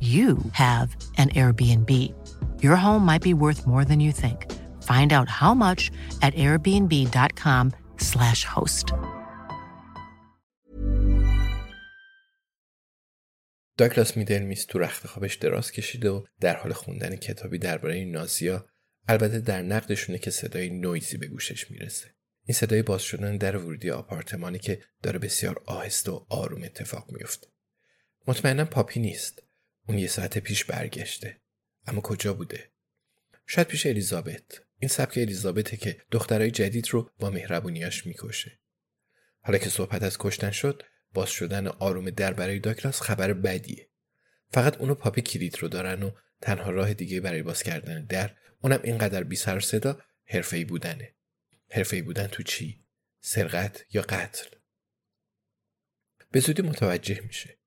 you have an Airbnb. Your home might be worth more than you think. Find out how much at airbnb.com/slash host. داگلاس میدلمیس تو رخت خوابش دراز کشیده و در حال خوندن کتابی درباره نازیا البته در نقدشونه که صدای نویزی به گوشش می‌رسه. این صدای باز شدن در ورودی آپارتمانی که داره بسیار آهسته و آروم اتفاق میفته. مطمئنا پاپی نیست. اون یه ساعت پیش برگشته. اما کجا بوده؟ شاید پیش الیزابت. این سبک الیزابته که دخترای جدید رو با مهربونیاش می‌کشه. حالا که صحبت از کشتن شد، باز شدن آروم در برای داگلاس خبر بدیه. فقط اونو پاپی کلید رو دارن و تنها راه دیگه برای باز کردن در اونم اینقدر بی سر صدا حرفه‌ای بودنه. حرفه‌ای بودن تو چی؟ سرقت یا قتل؟ به زودی متوجه میشه.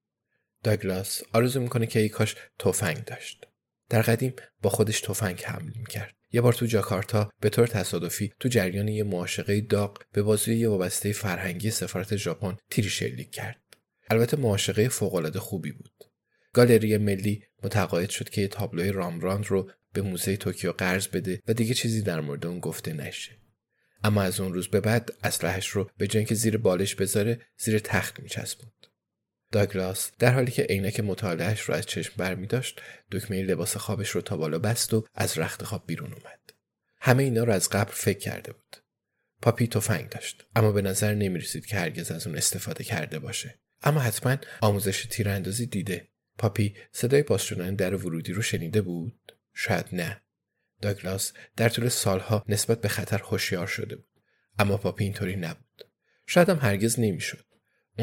داگلاس آرزو می‌کنه که ای کاش تفنگ داشت. در قدیم با خودش تفنگ حمل می‌کرد. یه بار تو جاکارتا به طور تصادفی تو جریان یه معاشقه داغ به بازوی یه وابسته فرهنگی سفارت ژاپن تیری شلیک کرد. البته معاشقه فوقالعاده خوبی بود. گالری ملی متقاعد شد که یه تابلوی رامبراند رو به موزه توکیو قرض بده و دیگه چیزی در مورد اون گفته نشه. اما از اون روز به بعد اسلحهش رو به که زیر بالش بذاره زیر تخت میچسبوند. داگلاس در حالی که عینک مطالعهش رو از چشم بر می داشت دکمه لباس خوابش رو تا بالا بست و از رخت خواب بیرون اومد. همه اینا رو از قبل فکر کرده بود. پاپی تفنگ داشت اما به نظر نمی رسید که هرگز از اون استفاده کرده باشه. اما حتما آموزش تیراندازی دیده. پاپی صدای باز در ورودی رو شنیده بود؟ شاید نه. داگلاس در طول سالها نسبت به خطر هوشیار شده بود. اما پاپی اینطوری نبود. شاید هم هرگز نمی‌شد.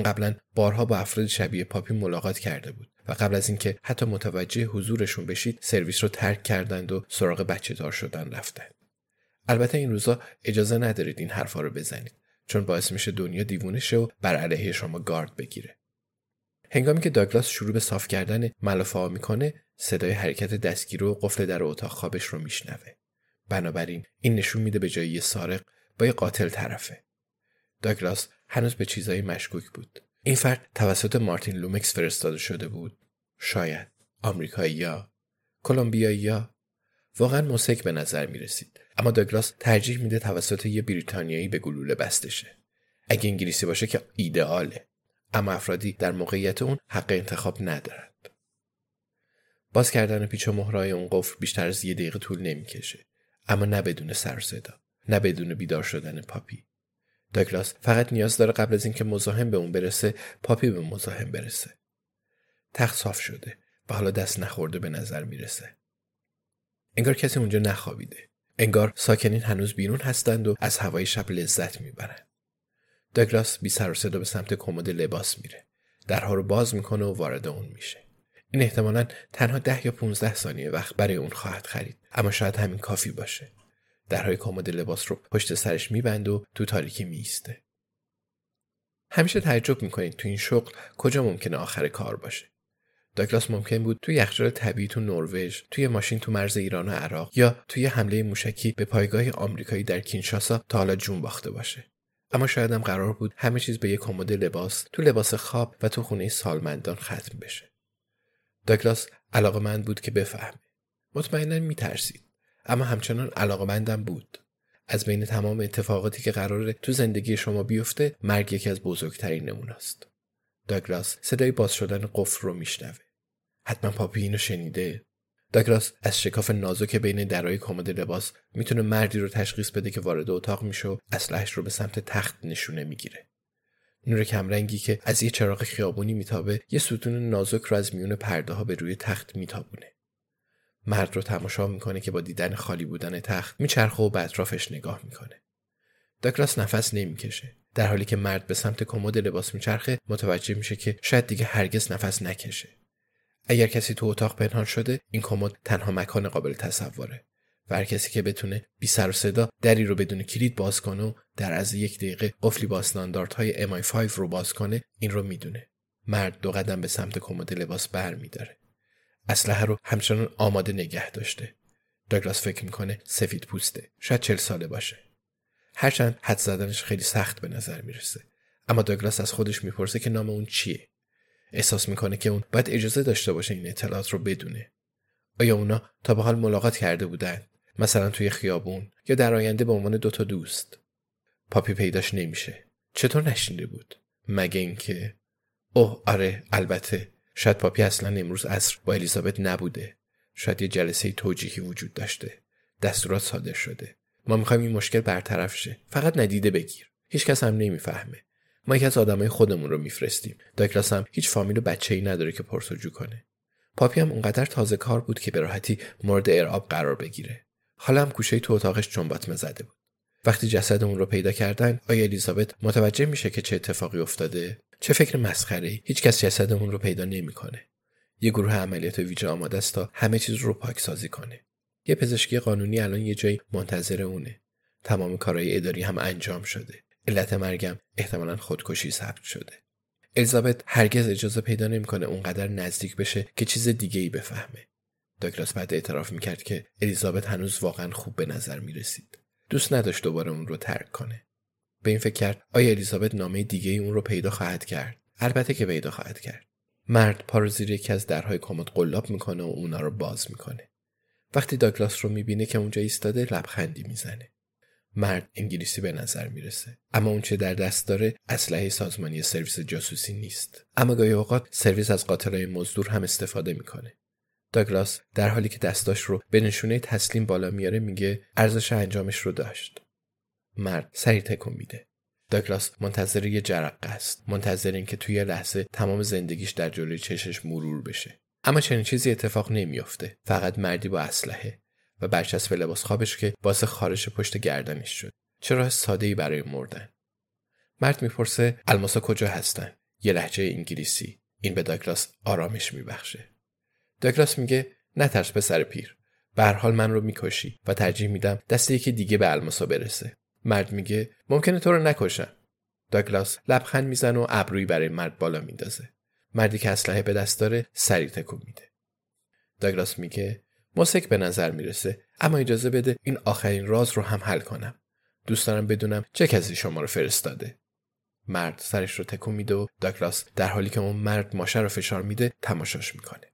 قبلا بارها با افراد شبیه پاپی ملاقات کرده بود و قبل از اینکه حتی متوجه حضورشون بشید سرویس رو ترک کردند و سراغ بچه دار شدن رفتند البته این روزا اجازه ندارید این حرفا رو بزنید چون باعث میشه دنیا دیوونه شه و بر علیه شما گارد بگیره. هنگامی که داگلاس شروع به صاف کردن ملافه ها می‌کنه صدای حرکت دستگیر و قفل در اتاق خوابش رو میشنوه. بنابراین این نشون میده به جای یه سارق با یه قاتل طرفه. داگلاس هنوز به چیزایی مشکوک بود. این فرد توسط مارتین لومکس فرستاده شده بود. شاید. آمریکایی یا کلمبیایی یا. واقعا مضحک به نظر می رسید. اما داگلاس ترجیح میده توسط یه بریتانیایی به گلوله بسته شه اگه انگلیسی باشه که ایدئاله. اما افرادی در موقعیت اون حق انتخاب ندارد باز کردن پیچ و مهرای اون قفل بیشتر از یه دقیقه طول نمی‌کشه. اما نه بدون سر صدا نه بدون بیدار شدن پاپی. داگلاس فقط نیاز داره قبل از اینکه مزاحم به اون برسه پاپی به مزاحم برسه. تخت صاف شده و حالا دست نخورده به نظر می‌رسه. انگار کسی اونجا نخوابیده. انگار ساکنین هنوز بیرون هستند و از هوای شب لذت می‌برند داگلاس بی سر و صدا به سمت کمد لباس میره. درها رو باز می‌کنه و وارد اون میشه. این احتمالا تنها ده یا 15 ثانیه وقت برای اون خواهد خرید. اما شاید همین کافی باشه. درهای کمد لباس رو پشت سرش میبند و تو تاریکی میسته. همیشه تعجب می‌کنید تو این شغل کجا ممکنه آخر کار باشه. داگلاس ممکن بود توی یخچال طبیعی تو نروژ، توی ماشین تو مرز ایران و عراق یا توی حمله موشکی به پایگاه آمریکایی در کینشاسا تا حالا جون باخته باشه. اما شاید هم قرار بود همه چیز به یک کمد لباس تو لباس خواب و تو خونه سالمندان ختم بشه. داگلاس علاقمند بود که بفهمه. مطمئنا میترسید اما همچنان علاقمندم بود. از بین تمام اتفاقاتی که قراره تو زندگی شما بیفته مرگ یکی از بزرگترین نموناست. داگلاس صدای باز شدن قفل رو میشنوه. حتما پاپی اینو شنیده. داگلاس از شکاف نازک بین درای کمد لباس می‌تونه مردی رو تشخیص بده که وارد اتاق میشه و اسلحهش رو به سمت تخت نشونه می‌گیره. نور کمرنگی که از یه چراغ خیابونی میتابه یه ستون نازک رو از میون پرده ها به روی تخت میتابونه. مرد رو تماشا می‌کنه که با دیدن خالی بودن تخت میچرخه و به اطرافش نگاه می‌کنه. داگلاس نفس نمی‌کشه. در حالی که مرد به سمت کمد لباس میچرخه متوجه میشه که شاید دیگه هرگز نفس نکشه. اگر کسی تو اتاق پنهان شده این کمد تنها مکان قابل تصوره و هر کسی که بتونه بی سر و صدا دری رو بدون کلید باز کنه و در از یک دقیقه قفلی با استانداردهای MI5 رو باز کنه این رو می‌دونه مرد دو قدم به سمت کمد لباس بر میداره اسلحه رو همچنان آماده نگه داشته. داگلاس فکر می‌کنه سفید پوسته. شاید چل ساله باشه. هرچند حد زدنش خیلی سخت به نظر می‌رسه. اما داگلاس از خودش می‌پرسه که نام اون چیه. احساس می‌کنه که اون باید اجازه داشته باشه این اطلاعات رو بدونه. آیا اونا تا به حال ملاقات کرده بودن؟ مثلا توی خیابون یا در آینده به عنوان دوتا دوست؟ پاپی پیداش نمیشه. چطور نشینده بود؟ مگه اینکه؟ اوه آره البته. شاید پاپی اصلا امروز عصر با الیزابت نبوده. شاید یه جلسه توجیهی وجود داشته. دستورات صادر شده. ما می‌خوایم این مشکل برطرف شه. فقط ندیده بگیر. هیچکس هم نمی‌فهمه. ما یکی از آدمای خودمون رو میفرستیم. داگلاس هم هیچ فامیل و بچه ای نداره که پرسجو کنه. پاپی هم اونقدر تازه کار بود که به راحتی مورد ارعاب قرار بگیره. حالا هم گوشه تو اتاقش چنباتمه زده بود. وقتی جسد اون رو پیدا کردن آیا الیزابت متوجه میشه که چه اتفاقی افتاده؟ چه فکر مسخره ای؟ هیچ کس جسد اون رو پیدا نمی‌کنه. یه گروه عملیات ویژه آماده است تا همه چیز رو پاکسازی کنه. یه پزشکی قانونی الان یه جایی منتظر اونه. تمام کارهای اداری هم انجام شده. علت مرگم احتمالا خودکشی ثبت شده. الیزابت هرگز اجازه پیدا نمی‌کنه اونقدر نزدیک بشه که چیز دیگه ای بفهمه. داگلاس بعد اعتراف می‌کرد که الیزابت هنوز واقعا خوب به نظر می‌رسید. دوست نداشت دوباره اون رو ترک کنه. به این فکر کرد آیا الیزابت نامه دیگه ای اون رو پیدا خواهد کرد؟ البته که پیدا خواهد کرد. مرد پا رو زیر یکی از درهای کمد قلاب می‌کنه و اونا رو باز می‌کنه. وقتی داگلاس رو می‌بینه که اونجا ایستاده لبخندی می‌زنه. مرد انگلیسی به نظر می‌رسه. اما اون چه در دست داره اسلحه سازمانی سرویس جاسوسی نیست. اما گاهی اوقات سرویس از قاتلای مزدور هم استفاده می‌کنه. داگلاس در حالی که دستاش رو به نشونه تسلیم بالا میاره میگه ارزش انجامش رو داشت. مرد سری تکون میده. داگلاس منتظر یه جرقه است. منتظر اینکه توی لحظه تمام زندگیش در جلوی چشش مرور بشه. اما چنین چیزی اتفاق نمیافته. فقط مردی با اسلحه و برچسب لباس خوابش که باعث خارش پشت گردنش شد. چه راه ساده ای برای مردن. مرد می‌پرسه الماسا کجا هستن؟ یه لحجه انگلیسی. این به داگلاس آرامش میبخشه. داگلاس میگه نترس پسر پیر. به حال من رو می‌کشی. و ترجیح میدم دست یکی دیگه به الماسا برسه. مرد میگه ممکنه تو رو نکشم داگلاس لبخند می‌زنه و ابرویی برای مرد بالا میندازه. مردی که اسلحه به دست داره سری تکون میده. داگلاس میگه مسک به نظر می‌رسه اما اجازه بده این آخرین راز رو هم حل کنم. دوست دارم بدونم چه کسی شما رو فرستاده. مرد سرش رو تکون میده و داگلاس در حالی که اون مرد ماشه رو فشار میده تماشاش می‌کنه.